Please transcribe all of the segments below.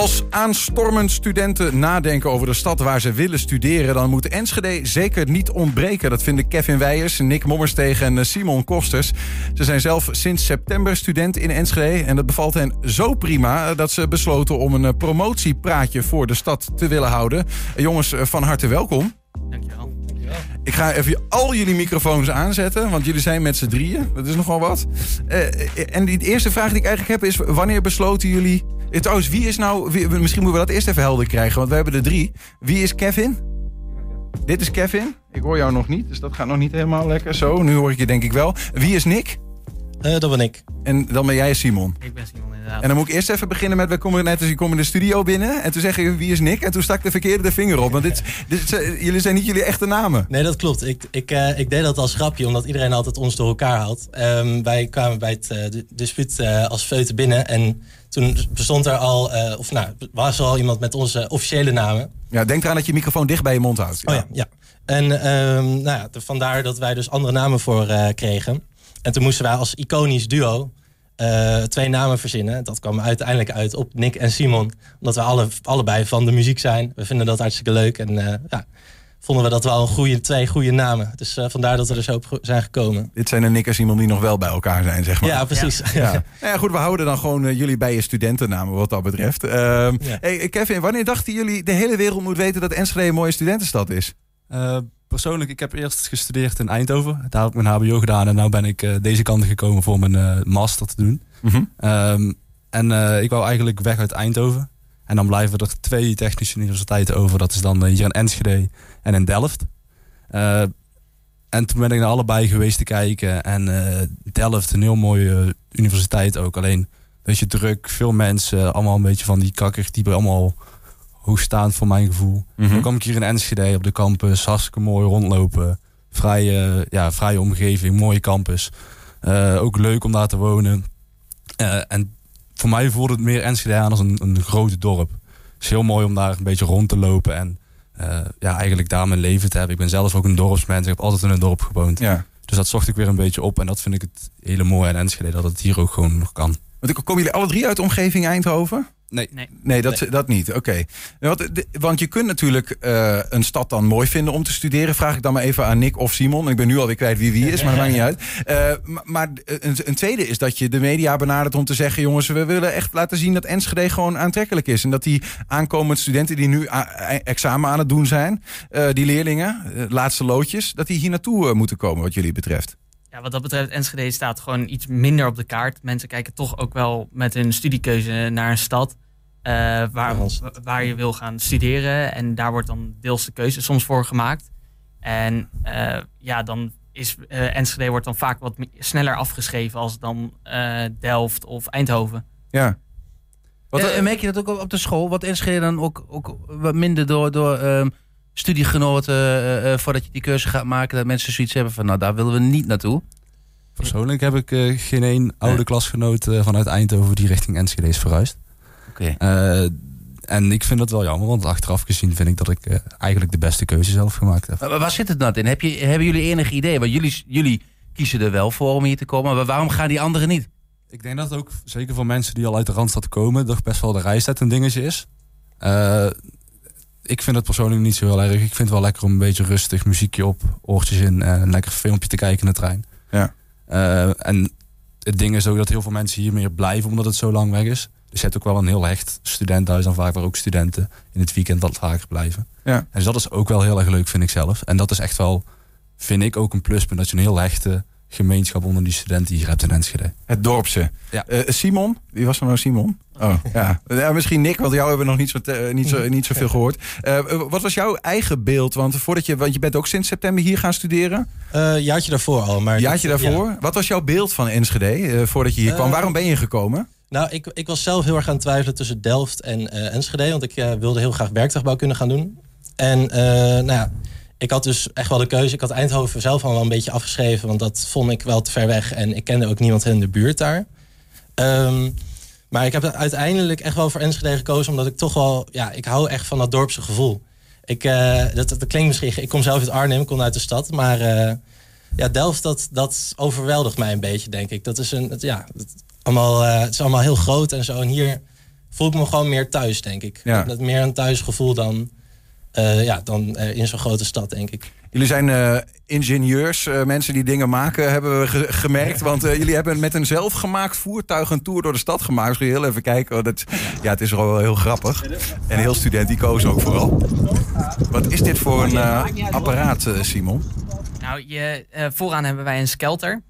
Als aanstormend studenten nadenken over de stad waar ze willen studeren... dan moet Enschede zeker niet ontbreken. Dat vinden Kevin Weijers, Nick Mommerstegen en Simon Kosters. Ze zijn zelf sinds september student in Enschede... en dat bevalt hen zo prima dat ze besloten om een promotiepraatje voor de stad te willen houden. Jongens, van harte welkom. Dankjewel. Ik ga even al jullie microfoons aanzetten, want jullie zijn met z'n drieën. Dat is nogal wat. Uh, en die eerste vraag die ik eigenlijk heb is: wanneer besloten jullie. Eh, trouwens, wie is nou. Wie, misschien moeten we dat eerst even helder krijgen, want we hebben er drie. Wie is Kevin? Dit is Kevin. Ik hoor jou nog niet, dus dat gaat nog niet helemaal lekker. Zo, nu hoor ik je denk ik wel. Wie is Nick? Uh, dat ben ik. En dan ben jij Simon? Ik ben Simon. En dan moet ik eerst even beginnen met, we komen net als je komt in de studio binnen. En toen zeg je, wie is Nick? En toen stak de verkeerde de vinger op. Want dit, dit, eh, jullie zijn niet jullie echte namen. Nee, dat klopt. Ik, ik, uh, ik deed dat als grapje, omdat iedereen altijd ons door elkaar haalt. Um, wij kwamen bij het uh, dispuut uh, als feuten binnen. En toen bestond er al, of nou, was er al iemand met onze officiële namen. Ja, denk eraan dat je microfoon dicht bij je mond houdt. Ja. Oh ja, ja. En um, nou ja, vandaar dat wij dus andere namen voor kregen. En toen moesten wij als iconisch duo uh, twee namen verzinnen. Dat kwam uiteindelijk uit op Nick en Simon. Omdat we alle, allebei van de muziek zijn. We vinden dat hartstikke leuk. En uh, ja, vonden we dat wel een goede, twee goede namen. Dus uh, vandaar dat we er zo op zijn gekomen. Dit zijn de Nick en Simon die nog wel bij elkaar zijn, zeg maar. Ja, precies. Ja, ja. nou ja goed, we houden dan gewoon jullie bij je studentennamen wat dat betreft. Ehm, hey, Kevin, wanneer dachten jullie de hele wereld moet weten dat Enschede een mooie studentenstad is? Persoonlijk, ik heb eerst gestudeerd in Eindhoven. Daar heb ik mijn HBO gedaan en nu ben ik uh, deze kant gekomen voor mijn uh, master te doen. Mm -hmm. um, en uh, ik wou eigenlijk weg uit Eindhoven. En dan blijven er twee technische universiteiten over. Dat is dan hier in Enschede en in Delft. en toen ben ik naar allebei geweest te kijken. En Delft, een heel mooie universiteit ook. Alleen een beetje druk, veel mensen. Allemaal een beetje van die kakker die allemaal hoogstaand voor mijn gevoel. Mm Dan kwam ik hier in Enschede op de campus, hartstikke mooi rondlopen. Vrije, ja, vrije omgeving, mooie campus. Uh, ook leuk om daar te wonen. Uh, en voor mij voelde het meer Enschede aan als een, een groot dorp. Het is heel mooi om daar een beetje rond te lopen en uh, ja, eigenlijk daar mijn leven te hebben. Ik ben zelf ook een dorpsmens, ik heb altijd in een dorp gewoond. Ja. Dus dat zocht ik weer een beetje op en dat vind ik het hele mooie aan Enschede, dat het hier ook gewoon nog kan. Want komen jullie alle drie uit de omgeving Eindhoven? Nee. Nee, nee dat, dat niet. Oké. Want, want je kunt natuurlijk uh, een stad dan mooi vinden om te studeren. Vraag ik dan maar even aan Nick of Simon. Ik ben nu alweer kwijt wie wie is, maar dat maakt niet uit. Uh, maar een, een, tweede is dat je de media benadert om te zeggen... jongens, we willen echt laten zien dat Enschede gewoon aantrekkelijk is. En dat die aankomende studenten die nu examen aan het doen zijn... Uh, die leerlingen, laatste loodjes, dat die hier naartoe moeten komen wat jullie betreft. Ja, wat dat betreft, Enschede staat gewoon iets minder op de kaart. Mensen kijken toch ook wel met hun studiekeuze naar een stad. Uh, waar, waar je wil gaan studeren. En daar wordt dan deels de keuze soms voor gemaakt. En uh, ja, dan is uh, Enschede wordt dan vaak wat sneller afgeschreven als dan Delft of Eindhoven. Ja. Wat, merk je dat ook op de school? Wat Enschede dan ook, ook wat minder door, door ehm, studiegenoten uh, voordat je die keuze gaat maken, dat mensen zoiets hebben van, nou, daar willen we niet naartoe? Persoonlijk heb ik uh, geen één oude klasgenoot vanuit Eindhoven die richting Enschede is verhuisd. Oké. Okay. en ik vind dat wel jammer, want achteraf gezien vind ik dat ik eigenlijk de beste keuze zelf gemaakt heb. Maar waar zit het nou in? Heb je, hebben jullie enig idee? Want jullie, jullie kiezen er wel voor om hier te komen, maar waarom gaan die anderen niet? Ik denk dat het ook, zeker voor mensen die al uit de Randstad komen, toch best wel de reistijd een dingetje is ik vind het persoonlijk niet zo heel erg. Ik vind het wel lekker om een beetje rustig muziekje op, oortjes in en een lekker filmpje te kijken in de trein. Ja. Uh, en het ding is ook dat heel veel mensen hier meer blijven omdat het zo lang weg is. Dus je hebt ook wel een heel hecht studentenhuis en vaak waar ook studenten in het weekend wat vaker blijven. Ja. En dus dat is ook wel heel erg leuk, vind ik zelf. En dat is echt wel, vind ik ook een pluspunt, dat je een heel hechte gemeenschap onder die studenten hier hebt in Enschede. Het dorpse. Ja. Uh, Simon, wie was er nou Simon? Oh, ja. ja. Misschien Nick, want jou hebben we nog niet, zo te, niet, zo, niet zoveel gehoord. Uh, wat was jouw eigen beeld? Want, voordat je, want je bent ook sinds september hier gaan studeren. Uh, jaartje daarvoor al. Maar jaartje daarvoor. Ja. Wat was jouw beeld van Enschede voordat je hier kwam? Waarom ben je gekomen? Nou, ik, ik was zelf heel erg aan het twijfelen tussen Delft en Enschede. Want ik wilde heel graag werktuigbouw kunnen gaan doen. En nou ja ik had dus echt wel de keuze. Ik had Eindhoven zelf al wel een beetje afgeschreven, want dat vond ik wel te ver weg. En ik kende ook niemand in de buurt daar. Um, maar ik heb uiteindelijk echt wel voor Enschede gekozen, omdat ik toch wel, ja, ik hou echt van dat dorpse gevoel. Ik, uh, dat, dat, klinkt misschien, ik kom zelf uit Arnhem, ik kom uit de stad, maar uh, ja, Delft, dat, dat overweldigt mij een beetje, denk ik. Dat is een, het, ja, het, allemaal, uh, het is allemaal heel groot en zo. En hier voel ik me gewoon meer thuis, denk ik. Ja. Met meer een thuisgevoel dan, eh, ja, dan eh, in zo'n grote stad, denk ik. Jullie zijn eh, ingenieurs, eh, mensen die dingen maken, hebben we ge- gemerkt. Want eh, jullie hebben met een zelfgemaakt voertuig een tour door de stad gemaakt. Dus heel even kijken. Oh, dat, ja, het is wel heel grappig. En heel studenticoos ook vooral. Wat is dit voor een eh, apparaat, eh, Simon? Nou, je, eh, vooraan hebben wij een skelter.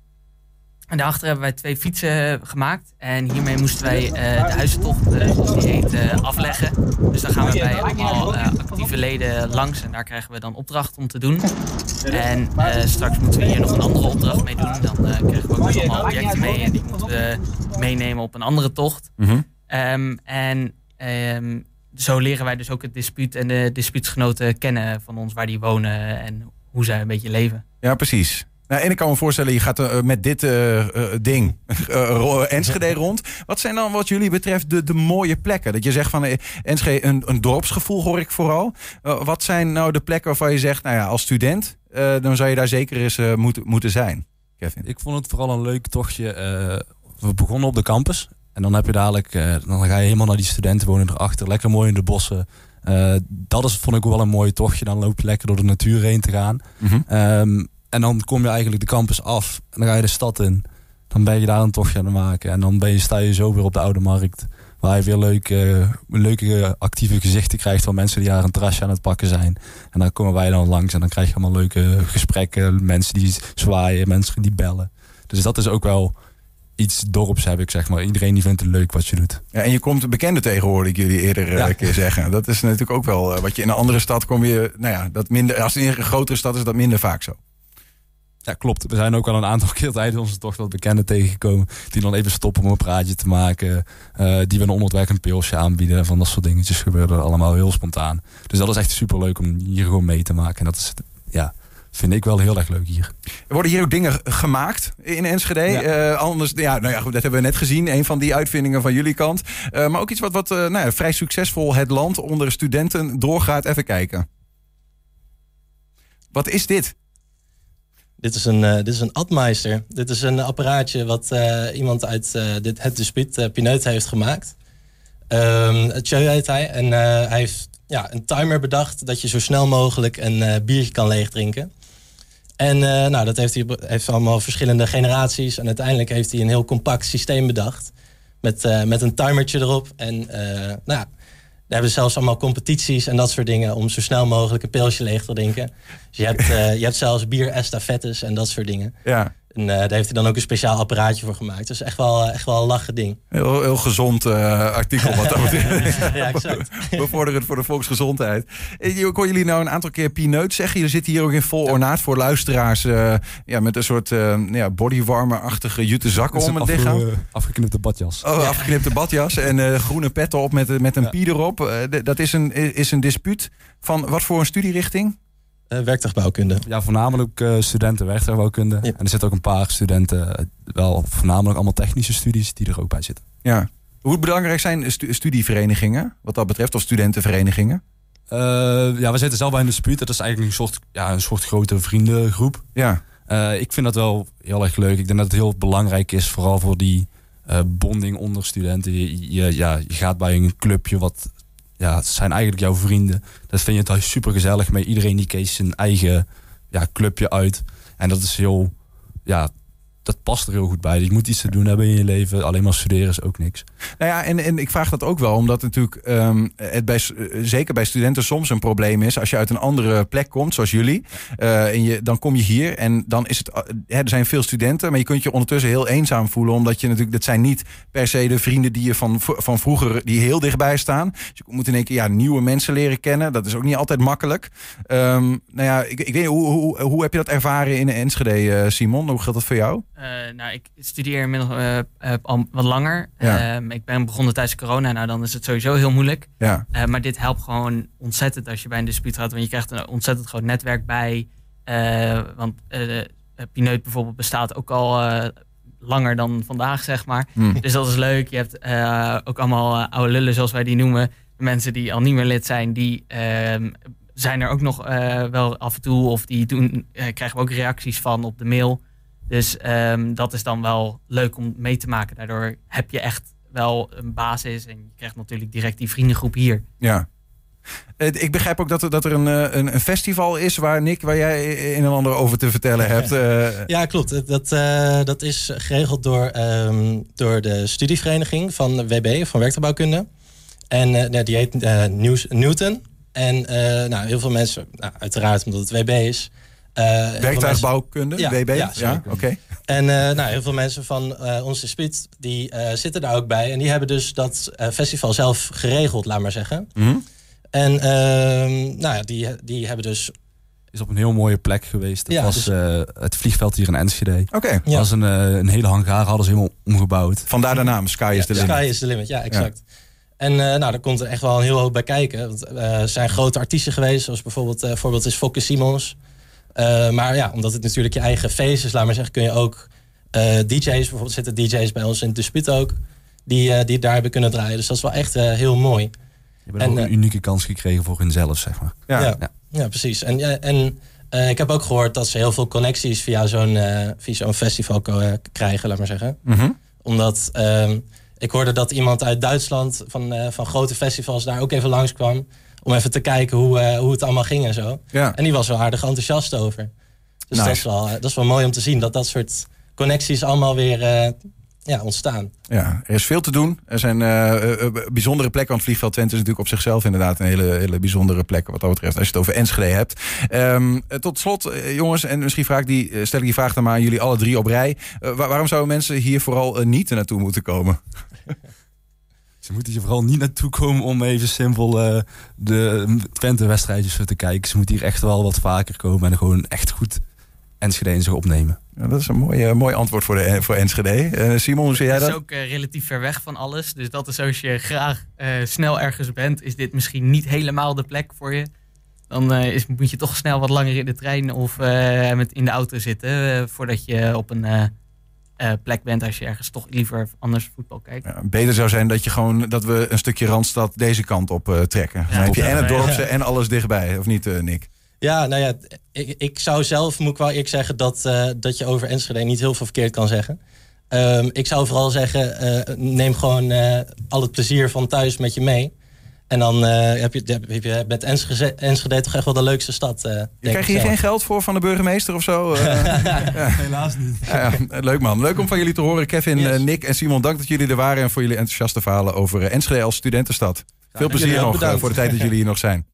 En daarachter hebben wij twee fietsen gemaakt. En hiermee moesten wij eh, de huizentocht, eh, die heet, eh, afleggen. Dus dan gaan we bij allemaal eh, actieve leden langs. En daar krijgen we dan opdracht om te doen. En eh, straks moeten we hier nog een andere opdracht mee doen. Dan eh, krijgen we ook nog allemaal objecten mee. En die moeten we meenemen op een andere tocht. Mhm. Ehm, en ehm, zo leren wij dus ook het dispuut en de dispuutsgenoten kennen van ons, waar die wonen en hoe zij een beetje leven. Ja, precies. Nou, en ik kan me voorstellen, je gaat eh, met dit eh, eh, ding eh, Enschede rond. Wat zijn dan wat jullie betreft de, de mooie plekken? Dat je zegt van eh, Enschede, een, een dorpsgevoel hoor ik vooral. Eh, wat zijn nou de plekken waarvan je zegt, nou ja, als student, eh, dan zou je daar zeker eens eh, moeten, moeten zijn, Kevin? Ik vond het vooral een leuk tochtje. eh, we begonnen op de campus. En dan heb je dadelijk, eh, dan ga je helemaal naar die studenten wonen erachter. Lekker mooi in de bossen. Eh, dat is, vond ik wel een mooi tochtje. Dan loop je lekker door de natuur heen te gaan. Mhm. Ehm, en dan kom je eigenlijk de campus af. En dan ga je de stad in. Dan ben je daar een tochtje aan het maken. En dan ben je, sta je zo weer op de Oude Markt. Waar je weer leuke, leuke actieve gezichten krijgt van mensen die daar een terrasje aan het pakken zijn. En dan komen wij dan langs en dan krijg je allemaal leuke gesprekken. Mensen die zwaaien, mensen die bellen. Dus dat is ook wel iets dorps heb ik zeg maar. Iedereen die vindt het leuk wat je doet. Ja, en je komt bekende tegen, hoorde ik jullie eerder eh, Ja. een keer zeggen. Dat is natuurlijk ook wel eh, wat je in een andere stad kom je, nou ja, dat minder, als het in een grotere stad is dat minder vaak zo. Ja, klopt. We zijn ook al een aantal keer tijdens onze tocht wat bekenden tegengekomen. Die dan even stoppen om een praatje te maken. eh, die we een onderweg een pilsje aanbieden. Van dat soort dingetjes gebeuren allemaal heel spontaan. Dus dat is echt super leuk om hier gewoon mee te maken. En dat is, ja, vind ik wel heel erg leuk hier. Er worden hier ook dingen gemaakt in Enschede. Ja. Eh, anders, ja, nou ja, goed, dat hebben we net gezien. Een van die uitvindingen van jullie kant. Eh, maar ook iets wat, wat nou ja, vrij succesvol het land onder studenten doorgaat. Even kijken. Wat is dit? Dit is een, eh, dit is een Admeister. Dit is een apparaatje wat eh, iemand uit eh, dit, het dispuut, Pineut, heeft gemaakt. Um, heet hij. En hij heeft ja, een timer bedacht dat je zo snel mogelijk een biertje kan leegdrinken. En nou, dat heeft hij heeft allemaal verschillende generaties. En uiteindelijk heeft hij een heel compact systeem bedacht. Met, met een timertje erop. En nou ja, hebben zelfs allemaal competities en dat soort dingen om zo snel mogelijk een pilsje leeg te drinken. Dus je hebt, uh, je hebt zelfs bier-estafettes en dat soort dingen. Ja. En uh, daar heeft hij dan ook een speciaal apparaatje voor gemaakt. Dus echt wel, echt wel een lachen ding. Heel, heel gezond uh, artikel wat dat betreft. ja, exact. Bevorderend voor de volksgezondheid. Ik hoor jullie nou een aantal keer pineut zeggen. Jullie zitten hier ook in vol ornaat voor luisteraars. Uh, ja, met een soort uh, ja, bodywarmer-achtige jute zakken om het afge, lichaam. Afgeknipte badjas. Oh, afgeknipte badjas en uh, groene pet op met, met een ja. pie erop. Uh, dat is een, is een dispuut van wat voor een studierichting? Uh, werktuigbouwkunde. Ja, voornamelijk uh, studenten werktuigbouwkunde. Ja. En er zitten ook een paar studenten, uh, wel voornamelijk allemaal technische studies, die er ook bij zitten. Ja. Hoe belangrijk zijn stu studieverenigingen, wat dat betreft, of studentenverenigingen? Uh, ja, we zitten zelf bij een dispuut. Dat is eigenlijk een soort, ja, een soort grote vriendengroep. Ja. Uh, ik vind dat wel heel erg leuk. Ik denk dat het heel belangrijk is, vooral voor die uh, bonding onder studenten. Je, je, ja, je gaat bij een clubje wat ja, het zijn eigenlijk jouw vrienden. Dat vind je het super gezellig mee. Iedereen die kiest zijn eigen ja, clubje uit. En dat is heel, ja, dat past er heel goed bij. Je moet iets te doen hebben in je leven. Alleen maar studeren is ook niks. Nou ja, en, en ik vraag dat ook wel, omdat natuurlijk um, het bij, zeker bij studenten soms een probleem is. Als je uit een andere plek komt, zoals jullie, uh, en je, dan kom je hier en dan is het. Hè, er zijn veel studenten, maar je kunt je ondertussen heel eenzaam voelen, omdat je natuurlijk, dat zijn niet per se de vrienden die je van, van vroeger, die heel dichtbij staan. Dus je moet in één keer ja, nieuwe mensen leren kennen. Dat is ook niet altijd makkelijk. Um, nou ja, ik, ik weet hoe, hoe, hoe heb je dat ervaren in Enschede, Simon? Hoe geldt dat voor jou? Uh, nou, ik studeer inmiddels uh, uh, al wat langer. Ja. Um, ik ben begonnen tijdens corona. Nou, dan is het sowieso heel moeilijk. Ja. Maar dit helpt gewoon ontzettend als je bij een dispuut gaat. Want je krijgt een ontzettend groot netwerk bij. Want Pineut bijvoorbeeld bestaat ook al langer dan vandaag, zeg maar. Mm. Dus dat is leuk. Je hebt uh, ook allemaal oude lullen, zoals wij die noemen. Mensen die al niet meer lid zijn, die uh, zijn er ook nog wel af en toe. Of die doen, krijgen we ook reacties van op de mail. Dus um, dat is dan wel leuk om mee te maken. Daardoor heb je echt wel een basis. En je krijgt natuurlijk direct die vriendengroep hier. Ja. Ik begrijp ook dat er, dat er een, een, een, festival is waar Nick, waar jij een en ander over te vertellen hebt. Ja, klopt. Dat, uh, dat is geregeld door, um, door de studievereniging van WB, van werktuigbouwkunde. En uh, die heet uh, Newton. En nou, heel veel mensen, nou, uiteraard omdat het WB is. Werktuigbouwkunde, ja, WB? Ja, ja oké. En nou, heel veel mensen van onze speed die zitten daar ook bij. En die hebben dus dat festival zelf geregeld, laat maar zeggen. Mm -hmm. En uh, nou ja, die, die hebben dus... Is op een heel mooie plek geweest. Dat Ja, was dus- eh, het vliegveld hier in Enschede. Oké. Het Ja. was een, eh, een hele hangar, hadden ze helemaal omgebouwd. Vandaar de naam, Sky is the limit. Sky is the limit, ja, exact. En eh, nou, daar komt er echt wel een heel hoop bij kijken. Want, eh, er zijn grote artiesten geweest, zoals bijvoorbeeld eh voorbeeld is Fokke Simons. Eh, maar ja, omdat het natuurlijk je eigen feest is, laat maar zeggen, kun je ook eh, DJ's, bijvoorbeeld zitten DJ's bij ons in Dispuut ook, die, eh, die daar hebben kunnen draaien. Dus dat is wel echt eh, heel mooi. Je hebt En, ook een unieke kans gekregen voor hunzelf, zeg maar. Ja. Ja, Ja. ja. precies. En, ja, en eh, ik heb ook gehoord dat ze heel veel connecties via zo'n eh, via zo'n festival krijgen, laat maar zeggen. Mhm. Omdat ehm, ik hoorde dat iemand uit Duitsland van, eh, van grote festivals daar ook even langskwam. Om even te kijken hoe, eh, hoe het allemaal ging en zo. ja. En die was wel aardig enthousiast over. Dus Nice. dat, is wel, eh, dat is wel mooi om te zien dat dat soort connecties allemaal weer eh, ja, ontstaan. Ja, er is veel te doen. Er zijn bijzondere plekken. Want Vliegveld Twente is natuurlijk op zichzelf inderdaad een hele, hele bijzondere plek. Wat dat betreft, als je het over Enschede hebt. Ehm, eh, tot slot, jongens, en misschien vraag ik die, stel ik die vraag dan maar aan jullie alle drie op rij. Waar- waarom zouden mensen hier vooral niet naartoe moeten komen? Ze moeten hier vooral niet naartoe komen om even simpel eh, de Twente-wedstrijdjes te kijken. Ze moeten hier echt wel wat vaker komen en gewoon echt goed Enschede in zich opnemen. Ja, dat is een mooi, eh, mooi antwoord voor, de, voor Enschede. Eh, Simon, hoe zie jij Het is dat? ook eh, relatief ver weg van alles. Dus dat is als je graag eh, snel ergens bent, is dit misschien niet helemaal de plek voor je. Dan eh, is, moet je toch snel wat langer in de trein of eh, met in de auto zitten. eh, voordat je op een eh, plek bent als je ergens toch liever anders voetbal kijkt. Ja, beter zou zijn dat, je gewoon, dat we een stukje Randstad deze kant op eh, trekken. Dan heb je en het ja. dorpse en alles dichtbij. Of niet, eh, Nick? Ja, nou ja, ik, ik zou zelf, moet ik wel eerlijk zeggen, dat, eh, dat je over Enschede niet heel veel verkeerd kan zeggen. Ehm, ik zou vooral zeggen, eh, neem gewoon eh, al het plezier van thuis met je mee. En dan eh, heb, je, heb je met Enschede, Enschede toch echt wel de leukste stad. eh, denk Je krijgt hier geen geld voor van de burgemeester of zo? Eh, Helaas niet. ja, ja, leuk man. Leuk om van jullie te horen. Kevin, Yes. Nick en Simon, dank dat jullie er waren en voor jullie enthousiaste verhalen over Enschede als studentenstad. Veel plezier nog bedankt. voor de tijd dat jullie hier nog zijn.